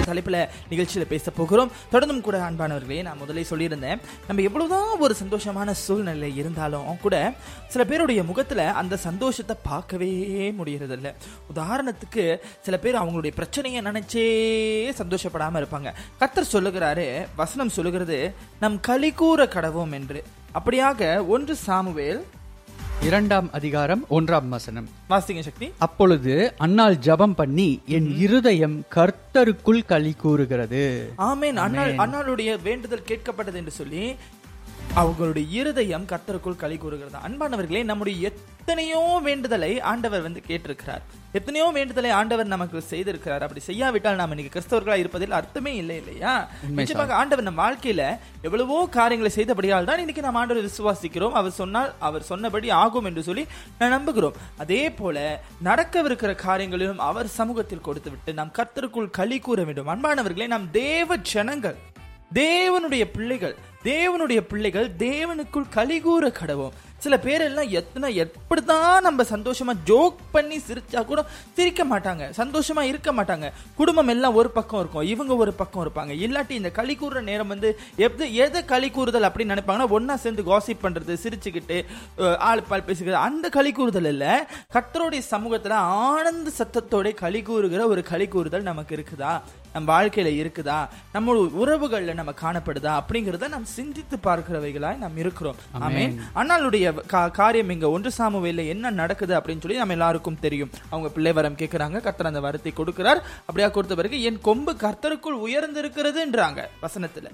என்ற தலைப்பில் நிகழ்ச்சியில் பேச போகிறோம். தொடர்ந்தும் கூட அன்பானவர்களே நான் முதலே சொல்லியிருந்தேன் நம்ம எவ்வளவுதான் ஒரு சந்தோஷமான சூழ்நிலை இருந்தாலும் கூட சில பேருடைய முகத்துல அந்த சந்தோஷத்தை பார்க்கவே முடியறதில்ல. உதாரணத்துக்கு சில பேர் அவங்களுடைய பிரச்சனையை நினைச்சே சந்தோஷப்படாமல் இருப்பாங்க. கத்தர் சொல்லுகிறாரு வசனம் சொல்லுகிறது நம் களி கூற கடவோம் என்று. அப்படியாக ஒன்று சாமுவேல் இரண்டாம் அதிகாரம் ஒன்றாம் வசனம். வாசிங்க சக்தி. அப்பொழுது அன்னாள் ஜெபம் பண்ணி என் இருதயம் கர்த்தருக்குள் களி கூறுகிறது. ஆமேன். அண்ணாள் அண்ணாளுடைய வேண்டுதல் கேட்கப்பட்டது என்று சொல்லி அவங்களுடைய இருதயம் கர்த்தருக்குள் களி கூறுகிறது. அன்பானவர்களே நம்முடைய எத்தனையோ வேண்டுதலை ஆண்டவர் வந்து கேட்டிருக்கிறார். எத்தனையோ வேண்டுதலை ஆண்டவர் நமக்கு செய்திருக்கிறார். அப்படி செய்யாவிட்டால் நாம் இன்னைக்கு கிறிஸ்தவர்களா இருப்பதில் அர்த்தமே இல்லை இல்லையா? நிச்சயமாக ஆண்டவர் நம் வாழ்க்கையில எவ்வளவோ காரியங்களை செய்தபடியால் தான் இன்னைக்கு நாம் ஆண்டவர் விசுவாசிக்கிறோம். அவர் சொன்னால் அவர் சொன்னபடி ஆகும் என்று சொல்லி நான் நம்புகிறோம். அதே போல நடக்கவிருக்கிற காரியங்களிலும் அவர் சமூகத்தில் கொடுத்து விட்டு நாம் கர்த்தருக்குள் களி கூற வேண்டும். அன்பானவர்களே நாம் தேவ ஜனங்கள் தேவனுடைய பிள்ளைகள் தேவனுடைய பிள்ளைகள் தேவனுக்குள் கலிகூற கடவோம். சில பேர் எல்லாம் எத்தனை எப்படிதான் நம்ம சந்தோஷமா ஜோக் பண்ணி சிரிச்சா கூட சிரிக்க மாட்டாங்க சந்தோஷமா இருக்க மாட்டாங்க. குடும்பம் எல்லாம் ஒரு பக்கம் இருக்கும் இவங்க ஒரு பக்கம் இருப்பாங்க. இல்லாட்டி இந்த களி கூறுற நேரம் வந்து எது எதை களி கூறுதல் அப்படின்னு நினைப்பாங்கன்னா ஒன்னா சேர்ந்து காசிப் பண்றது சிரிச்சுக்கிட்டு ஆள் பால் பேசிக்கிறது. அந்த களி கூறுதல் இல்ல கத்தருடைய சமூகத்துல ஆனந்த சத்தத்தோட களி கூறுகிற ஒரு களி கூறுதல் நமக்கு இருக்குதா? நம்ம வாழ்க்கையில இருக்குதா? நம்ம உறவுகள்ல நம்ம காணப்படுதா? அப்படிங்கறத நாம் சிந்தித்து பார்க்கிறவைகளாய் நாம் இருக்கிறோம். ஆமென். அண்ணாளுடைய கா- காரியம் இங்க ஒன்று சாமுவேல என்ன நடக்குது அப்படின்னு சொல்லி நம்ம எல்லாருக்கும் தெரியும். அவங்க பிள்ளை வரம் கேட்கறாங்க கர்த்தர் அந்த வரத்தை கொடுக்கிறார். அப்படியா கொடுத்த பிறகு என் கொம்பு கர்த்தருக்குள் உயர்ந்திருக்கிறதுன்றாங்க வசனத்துல.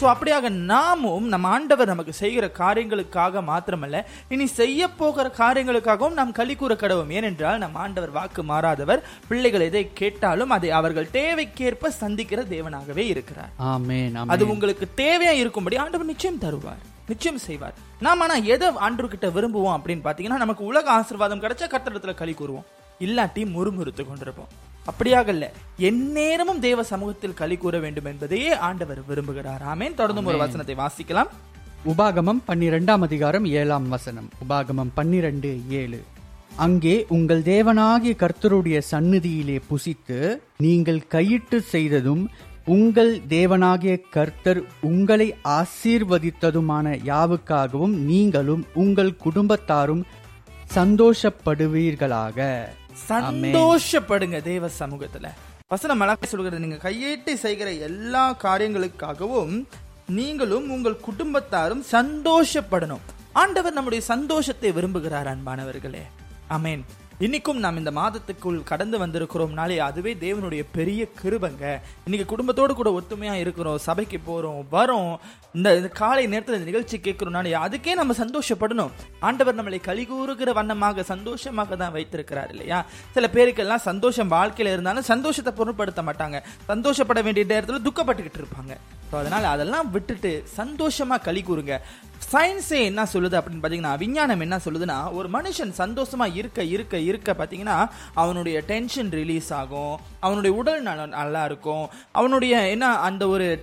சோ அப்படியாக நாமும் நம்ம ஆண்டவர் நமக்கு செய்கிற காரியங்களுக்காக மாத்திரமல்ல இனி செய்ய போகிற காரியங்களுக்காகவும் நாம் களி கூற கடவும் ஏனென்றால் நம் ஆண்டவர் வாக்கு மாறாதவர் பிள்ளைகள் எதை கேட்டாலும் அதை அவர்கள் தேவைக்கேற்ப சந்திக்கிற தேவனாகவே இருக்கிறார். ஆமென் அது உங்களுக்கு தேவையா இருக்கும்படி ஆண்டவர் நிச்சயம் தருவார் நிச்சயம் செய்வார். நாம ஆனா எதை ஆண்டு கிட்ட விரும்புவோம் அப்படின்னு பாத்தீங்கன்னா நமக்கு உலக ஆசீர்வாதம் கிடைச்சா கர்த்தரிடத்துல களி கூறுவோம். இல்லாட்டி முறுமுறுத்து கொண்டிருப்போம். அப்படியாக இல்ல. எந்நேரமும் தேவ சமூகத்தில் களி கூற வேண்டும் என்பதையே ஆண்டவர் விரும்புகிறார். ஆமென். தொடர்ந்து ஒரு வசனத்தை வாசிக்கலாம். உபாகமம் பன்னிரெண்டாம் அதிகாரம் ஏழாம் வசனம். உபாகமம் பன்னிரண்டு ஏழு. அங்கே உங்கள் தேவனாகிய கர்த்தருடைய சந்நிதியிலே புசித்து நீங்கள் கையிட்டு செய்ததும் உங்கள் தேவனாகிய கர்த்தர் உங்களை ஆசீர்வதித்ததுமான யாவுக்காகவும் நீங்களும் உங்கள் குடும்பத்தாரும் சந்தோஷப்படுவீர்களாக. சந்தோஷப்படுங்க தேவ சமூகத்துல. வசனம் அழகா சொல்கிறது நீங்க கையேட்டு செய்கிற எல்லா காரியங்களுக்காகவும் நீங்களும் உங்கள் குடும்பத்தாரும் சந்தோஷப்படணும். ஆண்டவர் நம்முடைய சந்தோஷத்தை விரும்புகிறார் அன்பானவர்களே. அமேன் இன்னைக்கும் நாம் இந்த மாதத்துக்குள் கடந்து வந்திருக்கிறோம்னாலே அதுவே தேவனுடைய பெரிய கிருபங்க. இன்னைக்கு குடும்பத்தோடு கூட ஒத்துமையா இருக்கிறோம். சபைக்கு போறோம் வரோம். இந்த காலை நேரத்தில் இந்த நிகழ்ச்சி கேட்கிறோம்னாலே அதுக்கே நம்ம சந்தோஷப்படணும். ஆண்டவர் நம்மளை கலிகூறுகிற வண்ணமாக சந்தோஷமாக தான் வைத்திருக்கிறார் இல்லையா? சில பேருக்கெல்லாம் சந்தோஷம் வாழ்க்கையில இருந்தாலும் சந்தோஷத்தை பொருட்படுத்த மாட்டாங்க. சந்தோஷப்பட வேண்டிய நேரத்தில் துக்கப்பட்டுக்கிட்டு இருப்பாங்க. ஸோ அதனால அதெல்லாம் விட்டுட்டு சந்தோஷமா கழி கூறுங்க சயின்ஸே என்ன சொல்லுது அப்படின்னு பாத்தீங்கன்னா விஞ்ஞானம் என்ன சொல்லுதுன்னா ஒரு மனுஷன் சந்தோஷமா இருக்க இருக்க இருக்க பாத்தீங்கன்னா அவனுடைய டென்ஷன் ரிலீஸ் ஆகும் அவனுடைய உடல் நலம் நல்லா இருக்கும் அவனுடைய என்ன அந்த ஒரு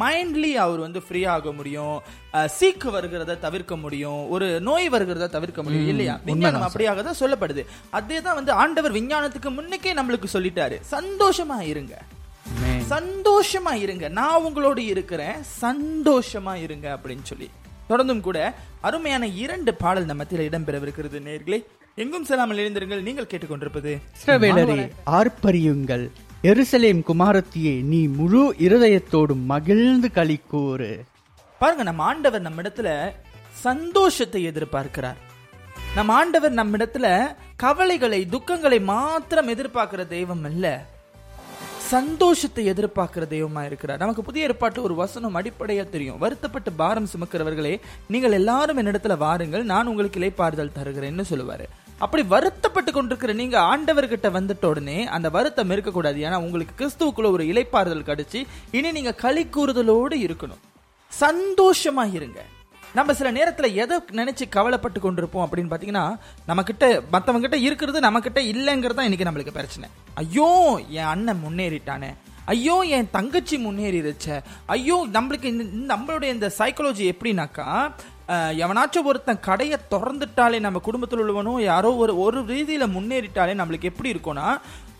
மைண்ட்லி அவர் வந்து ஃப்ரீ ஆக முடியும் சீக்கு வருகிறத தவிர்க்க முடியும் ஒரு நோய் வருகிறத தவிர்க்க முடியும் இல்லையா? விஞ்ஞானம் அப்படியாக தான் சொல்லப்படுது. அதே தான் வந்து ஆண்டவர் விஞ்ஞானத்துக்கு முன்னுக்கே நம்மளுக்கு சொல்லிட்டாரு. சந்தோஷமா இருங்க. சந்தோஷமா இருங்க. நான் உங்களோடு இருக்கிறேன். சந்தோஷமா இருங்க அப்படின்னு சொல்லி. தொடர்ந்தும் கூட அருமையான இரண்டு பாடல் நம்ம மத்தியில் இடம்பெறவிருக்கிறது நேர்களே. எங்கும் செல்லாமல் எழுந்திருங்கள். நீங்கள் கேட்டுக்கொண்டிருப்பது இஸ்ரவேலரே ஆர்ப்பரியுங்கள். எருசலேம் குமாரத்தியே நீ முழு இருதயத்தோடும் மகிழ்ந்து களி கூறு பாருங்க நம்ம ஆண்டவர் நம்ம இடத்துல சந்தோஷத்தை எதிர்பார்க்கிறார். நம்ம ஆண்டவர் நம்ம இடத்துல கவலைகளை துக்கங்களை மாத்திரம் எதிர்பார்க்கிற தெய்வம் அல்ல. சந்தோஷத்தை எதிர்பார்க்கிற தெய்வமா இருக்கிறார். நமக்கு புதிய ஏற்பாட்டு ஒரு வசனம் அடிப்படையா தெரியும். வருத்தப்பட்டு பாரம் சுமக்கிறவர்களே நீங்கள் எல்லாரும் என்னிடத்துல வாருங்கள் நான் உங்களுக்கு இலைப்பாறுதல் தருகிறேன்னு சொல்லுவாரு. அப்படி வருத்தப்பட்டு கொண்டிருக்கிற நீங்க ஆண்டவர்கிட்ட வந்துட்ட உடனே அந்த வருத்தம் இருக்கக்கூடாது. ஏன்னா உங்களுக்கு கிறிஸ்துவுக்குள்ள ஒரு இலைப்பாறுதல் கிடைச்சு இனி நீங்க களி கூறுதலோடு இருக்கணும். சந்தோஷமா இருங்க. நம்ம சில நேரத்துல எதை நினைச்சு கவலைப்பட்டு கொண்டிருப்போம் அப்படின்னு பாத்தீங்கன்னா நம்ம கிட்ட மத்தவங்க கிட்ட இருக்கிறது நம்ம கிட்ட இல்லைங்கிறது தான் இன்னைக்கு நம்மளுக்கு பிரச்சனை. ஐயோ என் அண்ணன் முன்னேறிட்டானே. ஐயோ என் தங்கச்சி முன்னேறிடுச்ச ஐயோ நம்மளுக்கு இந்த நம்மளுடைய இந்த சைக்காலஜி எப்படின்னாக்கா எவனாச்சும் ஒருத்தன் கடையை திறந்துட்டாலே நம்ம குடும்பத்தில் உள்ளவனும் யாரோ ஒரு ஒரு ரீதியில் முன்னேறிட்டாலே நம்மளுக்கு எப்படி இருக்கும்னா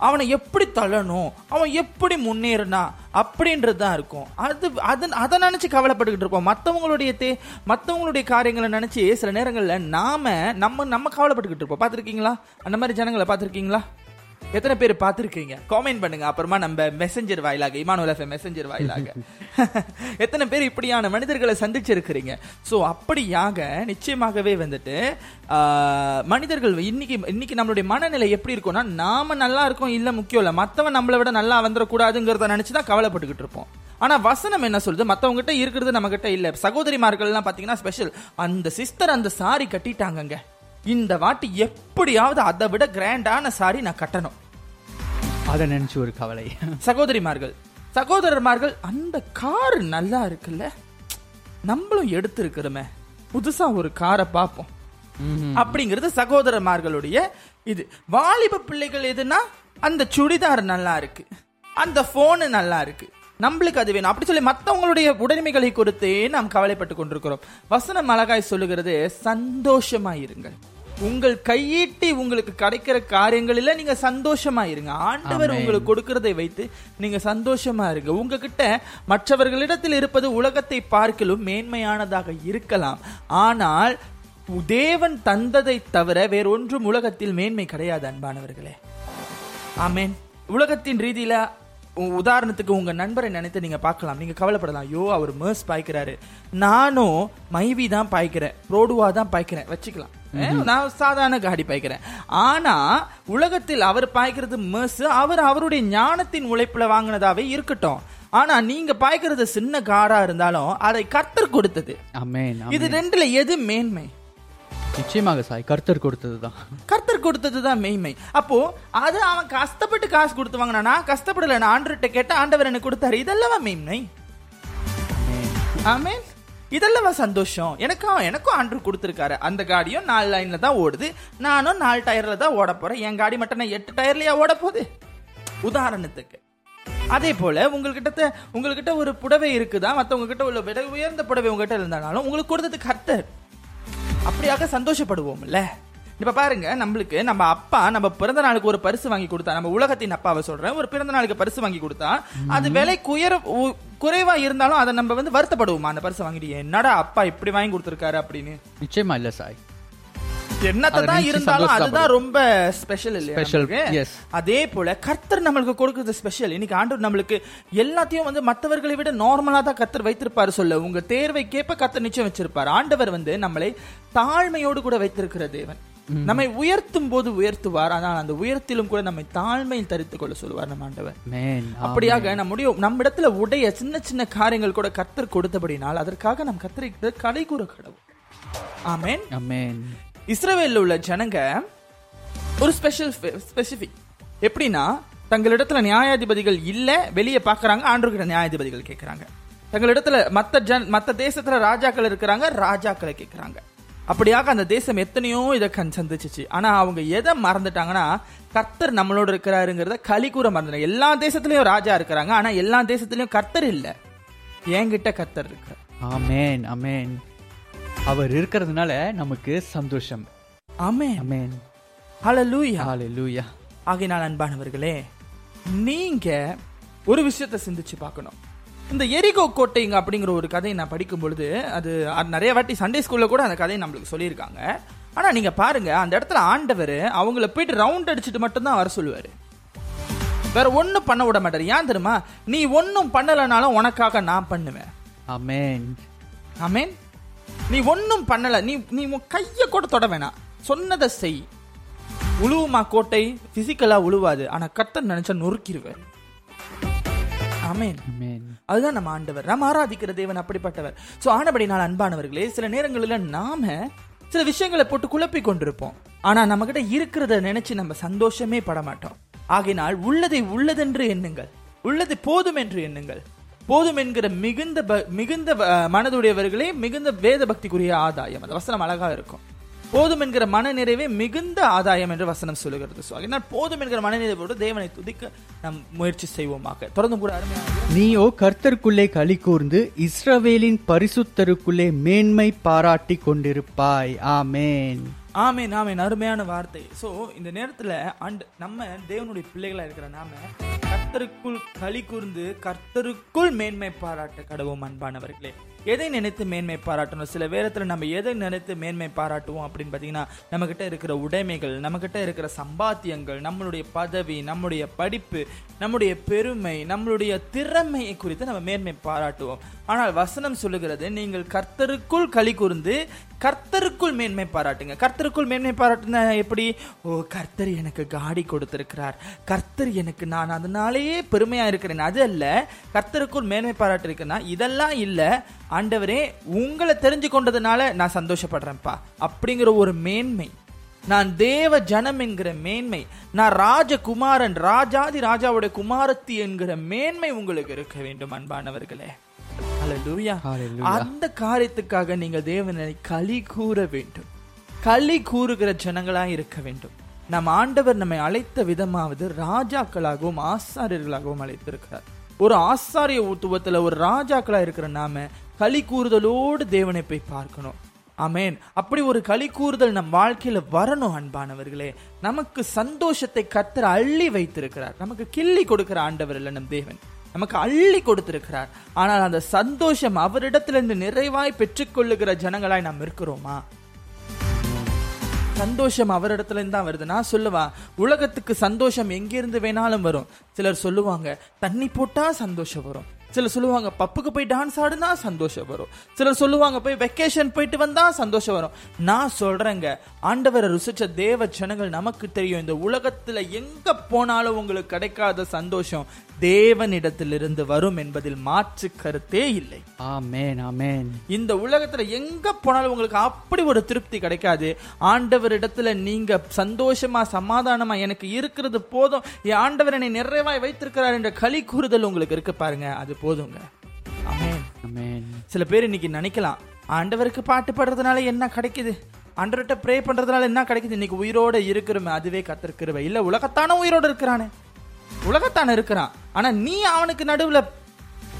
அவனை எப்படி தள்ளணும்? அவன் எப்படி முன்னேறினா? அப்படின்றது தான் இருக்கும். அது அது அதை நினச்சி கவலைப்பட்டுக்கிட்டு இருப்போம். மற்றவங்களுடைய தே மற்றவங்களுடைய காரியங்களை நினச்சி சில நேரங்களில் நாம் நம்ம நம்ம கவலைப்பட்டுக்கிட்டு இருப்போம். பார்த்துருக்கீங்களா? அந்த மாதிரி ஜனங்களை பார்த்துருக்கீங்களா? எத்தனை பேர் பார்த்துருக்கீங்க? காமெண்ட் பண்ணுங்க. அப்புறமா நம்ம மெசஞ்சர் வாயிலாக இமானுவல் எஃப்எம் மெசஞ்சர் வாயிலாக. எத்தனை பேர் இப்படியான மனிதர்களை சந்திச்சிருக்கிறீங்க? ஸோ அப்படியாக நிச்சயமாகவே வந்துட்டு மனிதர்கள் இன்னைக்கு இன்னைக்கு நம்மளுடைய மனநிலை எப்படி இருக்கும்னா நாம நல்லா இருக்கோம் இல்லை முக்கியம் இல்லை. மற்றவன் நம்மளை விட நல்லா வந்துடக்கூடாதுங்கிறத நினச்சி தான் கவலைப்பட்டுக்கிட்டு இருப்போம். ஆனா வசனம் என்ன சொல்லுது? மற்றவங்ககிட்ட இருக்கிறது நம்ம கிட்ட இல்ல. சகோதரிமார்கள் எல்லாம் பாத்தீங்கன்னா ஸ்பெஷல் அந்த சிஸ்டர் அந்த சாரி கட்டிட்டாங்கங்க. இந்த வாட்டி எப்படியாவது அதை விட கிராண்டான சாரி நான் கட்டணும். அதை நினைச்சு ஒரு கவலை. சகோதரிமார்கள் சகோதரர்மார்கள் அந்த கார் நல்லா இருக்குல்ல? நம்மளும் எடுத்திருக்கிறோமே. புதுசா ஒரு காரை பார்ப்போம். அப்படிங்கிறது சகோதரர்மார்களுடைய இது. வாலிப பிள்ளைகள் எதுனா அந்த சுடிதார் நல்லா இருக்கு. அந்த போனு நல்லா இருக்கு. நம்மளுக்கு அது வேணும். அப்படி சொல்லி மத்தவங்களுடைய உடைமைகளை குறித்தே நாம் கவலைப்பட்டு கொண்டிருக்கிறோம். வசனம் அழகாய் சொல்லுகிறது சந்தோஷமா இருங்கள். உங்கள் கையீட்டி உங்களுக்கு கிடைக்கிற காரியங்களில நீங்க சந்தோஷமா இருங்க. ஆண்டவர். உங்களுக்கு கொடுக்கிறதை வைத்து நீங்க சந்தோஷமா இருங்க. உங்ககிட்ட மற்றவர்களிடத்தில் இருப்பது உலகத்தை பார்க்கலும் மேன்மையானதாக இருக்கலாம். ஆனால் தேவன் தந்ததை தவிர வேறொன்றும் உலகத்தில் மேன்மை கிடையாது அன்பானவர்களே. ஆமென். உலகத்தின் ரீதியில உதாரணத்துக்கு உங்க நண்பரை நினைத்து நீங்க பார்க்கலாம். நீங்க கவலைப்படலாம். ஐயோ அவர் மேர்ஸ் பாய்க்கிறாரு. நானும் மைவி தான் பாய்க்கிறேன். ரோடுவா தான் பாய்க்கிறேன். வச்சுக்கலாம். நான் சாதாரண காடி பாய்க்கிறேன். ஆனா உலகத்தில் அவர் பாய்க்கிறது மேர்ஸ் அவர் அவருடைய ஞானத்தின் உழைப்புல வாங்கினதாவே இருக்கட்டும். ஆனா நீங்க பாய்க்கிறது சின்ன காரா இருந்தாலும் அதை கர்த்தர் கொடுத்தது. இது ரெண்டுல எது மேன்மை? நிச்சயமாக சாய் கர்த்தர் கொடுத்ததுதான். கர்த்தர் கொடுத்ததுதான் மெய்மை. அப்போ அது அவன் கஷ்டப்பட்டு காசு கொடுத்து வாங்கினா நான் கஷ்டப்படல நான் ஆண்டர்கிட்ட கேட்ட ஆண்டவர் எனக்கு கொடுத்தாரு. இதெல்லாம் மெய்மை? ஆமென். இதெல்லாம் சந்தோஷம்? எனக்கும் எனக்கும் ஆண்டர் கொடுத்துருக்காரு. அந்த காடியும் நாலு லைன்ல தான் ஓடுது. நானும் நாலு டயர்ல தான் ஓட போறேன். என் காடி மட்டும் நான் எட்டு டயர்லயா ஓட போகுது? உதாரணத்துக்கு. அதே போல உங்ககிட்ட உங்ககிட்ட ஒரு புடவை இருக்குதா? மத்தவங்க கிட்ட உள்ள விலை உயர்ந்த புடவை உங்ககிட்ட இருந்தாலும் உங்களுக்கு கொடுத்தது கர்த்தர். அப்படியாக சந்தோஷப்படுவோம்ல. இப்ப பாருங்க நம்மளுக்கு நம்ம அப்பா நம்ம பிறந்த நாளுக்கு ஒரு பரிசு வாங்கி கொடுத்தா நம்ம உலகத்தின் அப்பாவை சொல்றேன் ஒரு பிறந்த நாளுக்கு பரிசு வாங்கி கொடுத்தா அது விலை குயர குறைவா இருந்தாலும் அதை நம்ம வந்து வருத்தப்படுவோமா? அந்த பரிசு வாங்கிட்டு என்னடா அப்பா இப்படி வாங்கி கொடுத்திருக்காரு அப்படின்னு. நிச்சயமா இல்ல சாய். என்னத்தை அதை தான் நினைச்சு இருந்தாலும் அதுதான். ரொம்ப ஸ்பெஷல் இல்லையா. அதே போல கர்த்தர் நம்மளுக்கு கொடுக்கிறது ஸ்பெஷல் இன்னைக்கு ஆண்டவர் நம்மளுக்கு எல்லாத்தையும் வந்து மத்தவர்களை விட நார்மலா தான் கர்த்தர் வைத்திருப்பாரு சொல்ல. உங்க தேர்வைக்கேற்ப கர்த்தர் நிச்சயம் வச்சிருப்பார். ஆண்டவர் வந்து நம்மளை தாழ்மையோடு கூட வைத்திருக்கிற தேவன். நம்மை உயர்த்தும் போது உயர்த்துவார். ஆனால் அந்த உயர்த்திலும் கூட நம்மை தாழ்மையில் தரித்துக் கொள்ள சொல்லுவார் நம்ம ஆண்டவர். அப்படியாக நம்முடைய நம்மிடத்துல உடைய சின்ன சின்ன காரியங்கள் கூட கர்த்தர் கொடுத்தபடினால் அதற்காக நம் கர்த்தரை கடை கூற கடவுள். ஆமென் அமேன் இஸ்ரேவேலில் உள்ள ஜனங்க ஒரு ஸ்பெஷல் ஸ்பெசிஃபிக் எப்படின்னா தங்களிடத்துல நியாயாதிபதிகள் இல்லை வெளியே பார்க்குறாங்க ஆண்டவர்கிட்ட நியாயாதிபதிகள் கேட்குறாங்க தங்களிடத்துல மற்ற ஜன் மற்ற தேசத்துல ராஜாக்கள் இருக்கிறாங்க ராஜாக்களை கேட்குறாங்க அப்படியாக அந்த தேசம் எத்தனையோ இதை கண் சந்திச்சுச்சு. ஆனால் அவங்க எதை மறந்துட்டாங்கன்னா கர்த்தர் நம்மளோட இருக்கிறாருங்கிறத களி கூற மறந்துட்டாங்க. எல்லா தேசத்துலையும் ராஜா இருக்கிறாங்க ஆனால் எல்லா தேசத்துலையும் கர்த்தர் இல்லை. என்கிட்ட கர்த்தர் இருக்கிறார். அமேன் அமேன் அவர் இருக்கிறதுனால நமக்கு சந்தோஷம். ஆமென். அமேன் ஹalleluya. ஹalleluya. ஆகையினால் அன்பானவர்களே நீங்க ஒரு விஷயத்தை சிந்திச்சு பார்க்கணும். இந்த எரிகோ கோட்டைங்க அப்படிங்கிற ஒரு கதையை நான் படிக்கும் பொழுது அது நிறைய வாட்டி சண்டே ஸ்கூல்ல கூட அந்த கதையை நம்மளுக்கு சொல்லியிருக்காங்க. ஆனா நீங்க பாருங்க அந்த இடத்துல ஆண்டவர் அவங்கள போயிட்டு ரவுண்ட் அடிச்சுட்டு மட்டும்தான் வர சொல்லுவாரு. வேற ஒண்ணும் பண்ண விட மாட்டாரு. ஏன் தெரியுமா? நீ ஒன்னும் பண்ணலனாலும் உனக்காக நான் பண்ணுவேன். அமேன் ஆமென். நீ ஒன்னும் பண்ணல. நீ நீ உன் கைய கூட தொட வேணாம். சொன்னதை செய். உழுவுமா கோட்டை? பிசிக்கலா உழுவாது. ஆனா கர்த்தர் நினைச்சா நொறுக்கிடுவார் ஆமென் அதுதான் நம்ம ஆண்டவர். நாம் ஆராதிக்கிற தேவன் அப்படிப்பட்டவர். சோ ஆனபடி நான் அன்பானவர்களே சில நேரங்களில் நாம சில விஷயங்களை போட்டு குழப்பி கொண்டிருப்போம். ஆனா நம்ம கிட்ட இருக்கிறத நினைச்சு நம்ம சந்தோஷமே பட மாட்டோம் ஆகையினால் உள்ளதை உள்ளதென்று எண்ணுங்கள். உள்ளது போதும் என்று எண்ணுங்கள். போதும் என்கிற மிகுந்த மிகுந்த மனதுடையவர்களே மிகுந்த வேத பக்திக்குரிய ஆதாயம். அந்த வசனம் அழகா இருக்கும். போதும் என்கிற மன நிறைவே மிகுந்த ஆதாயம் என்று வசனம் சொல்லுகிறது. So, ஆகையினால் போதும் என்கிற மன நிறைவோடு தேவனை துதிக்க நாம் முயற்சி செய்வோமாக. தொடர்ந்து கூட அருமையான நீயோ கர்த்தருக்குள்ளே களி கூர்ந்து இஸ்ரவேலின் பரிசுத்தருக்குள்ளே மேன்மை பாராட்டி கொண்டிருப்பாய். ஆமென். ஆமென் ஆமென். அருமையான வார்த்தை. சோ இந்த நேரத்துல அண்ட் நம்ம தேவனுடைய பிள்ளைகளா இருக்கிற நாம கர்த்தருக்குள் களி கூர்ந்து கர்த்தருக்குள் மேன்மை பாராட்ட கடவும் அன்பானவர்களே எதை நினைத்து மேன்மை பாராட்டணும்? சில நேரத்துல நம்ம எதை நினைத்து மேன்மை பாராட்டுவோம் அப்படின்னு பார்த்தீங்கன்னா நம்மக்கிட்ட இருக்கிற உடைமைகள் நம்மக்கிட்ட இருக்கிற சம்பாத்தியங்கள் நம்மளுடைய பதவி நம்முடைய படிப்பு நம்முடைய பெருமை நம்மளுடைய திறமையை குறித்து நம்ம மேன்மை பாராட்டுவோம். ஆனால் வசனம் சொல்லுகிறது நீங்கள் கர்த்தருக்குள் களி கூர்ந்து கர்த்தருக்குள் மேன்மை பாராட்டுங்க. கர்த்தருக்குள் மேன்மை பாராட்டுனா எப்படி? ஓ கர்த்தர் எனக்கு காடி கொடுத்திருக்கிறார். கர்த்தர் எனக்கு நான் அதனாலேயே பெருமையா இருக்கிறேன். அது அல்ல கர்த்தருக்குள் மேன்மை பாராட்டு இருக்குன்னா இதெல்லாம் இல்ல. ஆண்டவரே உங்களை தெரிஞ்சு கொண்டதுனால நான் சந்தோஷப்படுறேன்ப்பா. அப்படிங்கிற ஒரு மேன்மை. நான் தேவ ஜனம் என்கிற மேன்மை. நான் ராஜகுமாரன் ராஜாதி ராஜாவுடைய குமாரத்தி என்கிற மேன்மை உங்களுக்கு இருக்க வேண்டும் அன்பானவர்களே. அந்த காரியத்துக்காக நீங்கள் தேவனை களி கூற வேண்டும். களி கூறுகிற ஜனங்களா இருக்க வேண்டும். நம் ஆண்டவர் நம்மை அழைத்த விதமாவது ராஜாக்களாகவும் ஆசாரியர்களாகவும் அழைத்திருக்கிறார். ஒரு ஆசாரிய ஊத்துவத்துல ஒரு ராஜாக்களா இருக்கிற நாம களி கூறுதலோடு தேவனை போய் பார்க்கணும். ஆமென். அப்படி ஒரு களி கூறுதல் நம் வாழ்க்கையில வரணும் அன்பானவர்களே. நமக்கு சந்தோஷத்தை கத்தர் அள்ளி வைத்திருக்கிறார். நமக்கு கிள்ளி கொடுக்கிற ஆண்டவர் இல்ல நம் தேவன். நமக்கு அள்ளி கொடுத்திருக்கிறார். ஆனால் அந்த சந்தோஷம் அவரிடத்திலிருந்து நிறைவாய் பெற்றுக்கொள்ளுகிற ஜனங்களாய் நாம் இருக்கிறோமா? சந்தோஷம் அவரிடத்துலேருந்து தான் வருது. நான் சொல்லுவா உலகத்துக்கு சந்தோஷம் எங்கிருந்து வேணாலும் வரும். சிலர் சொல்லுவாங்க தண்ணி போட்டால் சந்தோஷம் வரும். சிலர் சொல்லுவாங்க பப்புக்கு போய் டான்ஸ் ஆடுனா சந்தோஷம் வரும். சிலர் சொல்லுவாங்க போய் வெக்கேஷன் போயிட்டு வந்தா சந்தோஷம் வரும். நான் சொல்றேங்க ஆண்டவரை ருசிச்ச தேவ ஜனங்கள் நமக்கு தெரியும். இந்த உலகத்துல எங்க போனாலும் உங்களுக்கு கிடைக்காத சந்தோஷம். தேவனிடத்திலிருந்து வரும் என்பதில் மாற்று கருத்தே இல்லை. ஆமென் ஆமென். இந்த உலகத்துல எங்க போனாலும் உங்களுக்கு அப்படி ஒரு திருப்தி கிடைக்காது. ஆண்டவரிடத்துல நீங்க சந்தோஷமா சமாதானமா எனக்கு இருக்கிறது போதும். என் ஆண்டவர் என்னை நிறைவாய் வைத்திருக்கிறார் என்ற களி கூறுதல் உங்களுக்கு இருக்கு பாருங்க. அது போதுங்க. ஆமென். ஆமென். சில பேர் இன்னைக்கு நினைக்கலாம் ஆண்டவருக்கு பாட்டு பாடுறதுனால என்ன கிடைக்குது? ஆண்டவர்கிட்ட ப்ரே பண்றதுனால என்ன கிடைக்குது? இன்னைக்கு உயிரோட இருக்கிறோமே அதுவே கத்திருக்கிறவ இல்ல உலகத்தான உயிரோட இருக்கிறானே. உலகத்தான இருக்கிறான். ஆனா நீ அவனுக்கு நடுவுல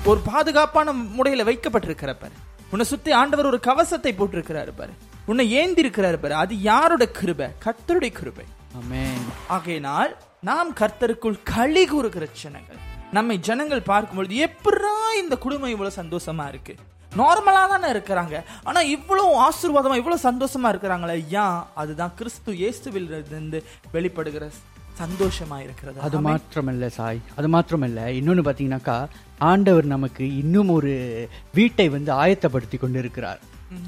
ஒரு பாதுகாப்பான முறையில வைக்கப்பட்டிருக்கிற பாரு. உன்னை சுத்தி ஆண்டவர் ஒரு கவசத்தை போட்டிருக்கிறாரு பாரு. உன்னை ஏந்தி இருக்கிறாரு பாரு. அது யாரோட கிருபை? கர்த்தருடைய கிருபை. ஆகையினால் நாம் கர்த்தருக்குள் களி கூறுகிற ஜனங்கள் நம்மை ஜனங்கள் பார்க்கும்பொழுது எப்படா இந்த குடும்பம் இவ்வளவு சந்தோஷமா இருக்கு? நார்மலா தானே இருக்கிறாங்க. ஆனா இவ்வளவு ஆசீர்வாதமா இவ்வளவு சந்தோஷமா இருக்கிறாங்களே? ஏன் அதுதான் கிறிஸ்து இயேசுவில் இருந்து வெளிப்படுகிற சந்தோஷமா இருக்கிறது அது மாத்திரமல்ல சாய். அது மாத்திரமல்ல. இன்னொன்னு பாத்தீங்கன்னாக்கா ஆண்டவர் நமக்கு இன்னும் ஒரு வீட்டை வந்து ஆயத்தப்படுத்தி கொண்டு இருக்கிறார்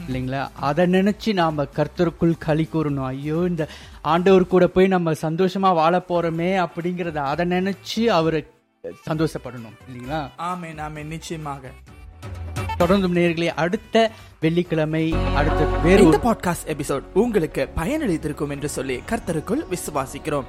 இல்லைங்களா? அதை நினைச்சு நாம கர்த்தருக்குள் களி கூறணும். ஐயோ இந்த ஆண்டவர் கூட போய் நம்ம சந்தோஷமா வாழ போறோமே அப்படிங்கறத அதை நினைச்சு அவரை சந்தோஷப்படணும். இல்லைங்களா? ஆமென் ஆமென். நிச்சயமாக. தொடர்ந்து நேர்களே அடுத்த வெள்ளிக்கிழமை அடுத்த வேறு பாட்காஸ்ட் எபிசோட் உங்களுக்கு பயனளித்திருக்கும் என்று சொல்லி கர்த்தருக்குள் விசுவாசிக்கிறோம்.